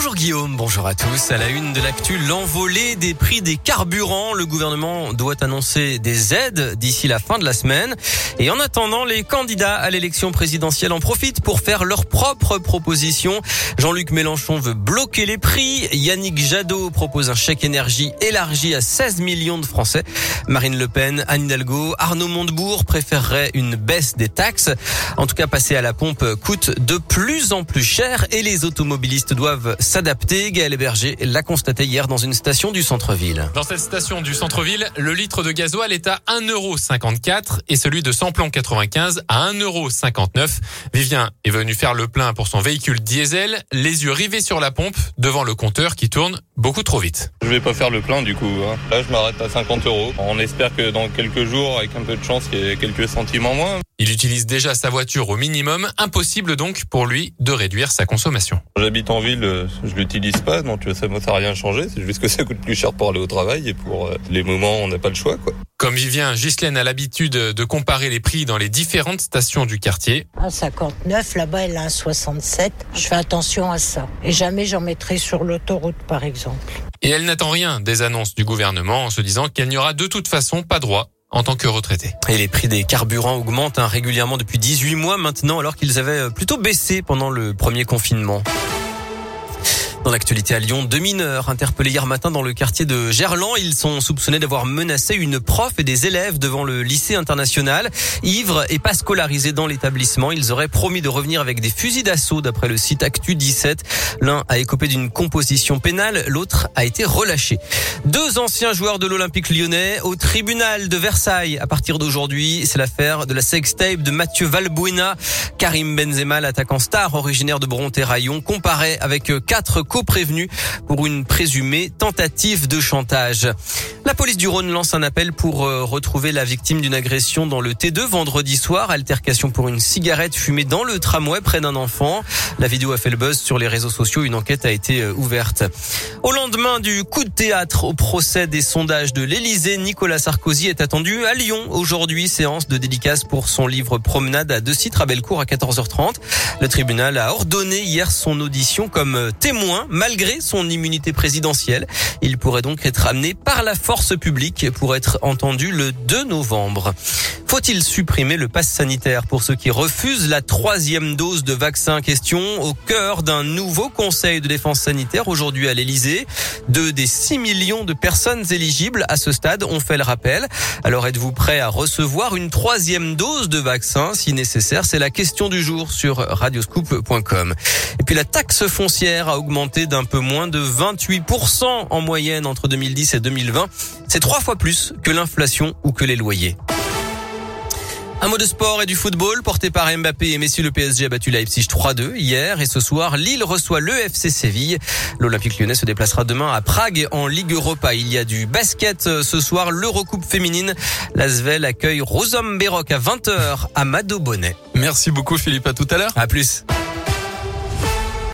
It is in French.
Bonjour Guillaume, bonjour à tous. À la une de l'actu, l'envolée des prix des carburants. Le gouvernement doit annoncer des aides d'ici la fin de la semaine. Et en attendant, les candidats à l'élection présidentielle en profitent pour faire leurs propres propositions. Jean-Luc Mélenchon veut bloquer les prix. Yannick Jadot propose un chèque énergie élargi à 16 millions de Français. Marine Le Pen, Anne Hidalgo, Arnaud Montebourg préféreraient une baisse des taxes. En tout cas, passer à la pompe coûte de plus en plus cher et les automobilistes doivent s'adapter. Gaël Berger l'a constaté hier dans une station du centre-ville. Dans cette station du centre-ville, le litre de gasoil est à 1,54€ et celui de samplon 95 à 1,59€. Vivien est venu faire le plein pour son véhicule diesel, les yeux rivés sur la pompe devant le compteur qui tourne beaucoup trop vite. Je vais pas faire le plein du coup. Hein. Là, je m'arrête à 50 euros. On espère que dans quelques jours, avec un peu de chance, il y ait quelques centimes en moins. Il utilise déjà sa voiture au minimum. Impossible donc pour lui de réduire sa consommation. J'habite en ville, euh, je l'utilise pas, donc ça n'a rien changé. C'est juste que ça coûte plus cher pour aller au travail et pour euh, les moments où on n'a pas le choix. quoi. Comme Vivien, Ghislaine a l'habitude de comparer les prix dans les différentes stations du quartier. Un 59, là-bas elle a un 67. Je fais attention à ça. Et jamais j'en mettrai sur l'autoroute par exemple. Et elle n'attend rien des annonces du gouvernement en se disant qu'elle n'y aura de toute façon pas droit en tant que retraité. Et les prix des carburants augmentent hein, régulièrement depuis 18 mois maintenant alors qu'ils avaient euh, plutôt baissé pendant le premier confinement. Dans l'actualité à Lyon, deux mineurs interpellés hier matin dans le quartier de Gerland. Ils sont soupçonnés d'avoir menacé une prof et des élèves devant le lycée international. Ivres et pas scolarisés dans l'établissement, ils auraient promis de revenir avec des fusils d'assaut d'après le site Actu 17. L'un a écopé d'une composition pénale, l'autre a été relâché. Deux anciens joueurs de l'Olympique lyonnais au tribunal de Versailles. À partir d'aujourd'hui, c'est l'affaire de la sextape de Mathieu Valbuena. Karim Benzema, l'attaquant star originaire de Bronté-Rayon, comparé avec quatre co-prévenu pour une présumée tentative de chantage. La police du Rhône lance un appel pour euh, retrouver la victime d'une agression dans le T2 vendredi soir. Altercation pour une cigarette fumée dans le tramway près d'un enfant. La vidéo a fait le buzz sur les réseaux sociaux. Une enquête a été euh, ouverte. Au lendemain du coup de théâtre au procès des sondages de l'Elysée, Nicolas Sarkozy est attendu à Lyon aujourd'hui. Séance de dédicace pour son livre Promenade à deux sites à Bellecour à 14h30. Le tribunal a ordonné hier son audition comme euh, témoin malgré son immunité présidentielle. Il pourrait donc être amené par la force publique pour être entendu le 2 novembre. Faut-il supprimer le pass sanitaire pour ceux qui refusent la troisième dose de vaccin? Question au cœur d'un nouveau conseil de défense sanitaire aujourd'hui à l'Elysée. Deux des 6 millions de personnes éligibles à ce stade ont fait le rappel. Alors êtes-vous prêt à recevoir une troisième dose de vaccin? Si nécessaire C'est la question du jour sur radioscoop.com. Et puis la taxe foncière a augmenté d'un peu moins de 28% en moyenne entre 2010 et 2020. C'est trois fois plus que l'inflation ou que les loyers. Un mot de sport et du football porté par Mbappé et Messi. Le PSG a battu Leipzig 3-2 hier et ce soir, Lille reçoit le FC Séville. L'Olympique lyonnais se déplacera demain à Prague en Ligue Europa. Il y a du basket euh, ce soir, l'Eurocoupe féminine. L'Asvel accueille Rosom Béroc à 20h à Mado Bonnet. Merci beaucoup Philippe, à tout à l'heure. À plus.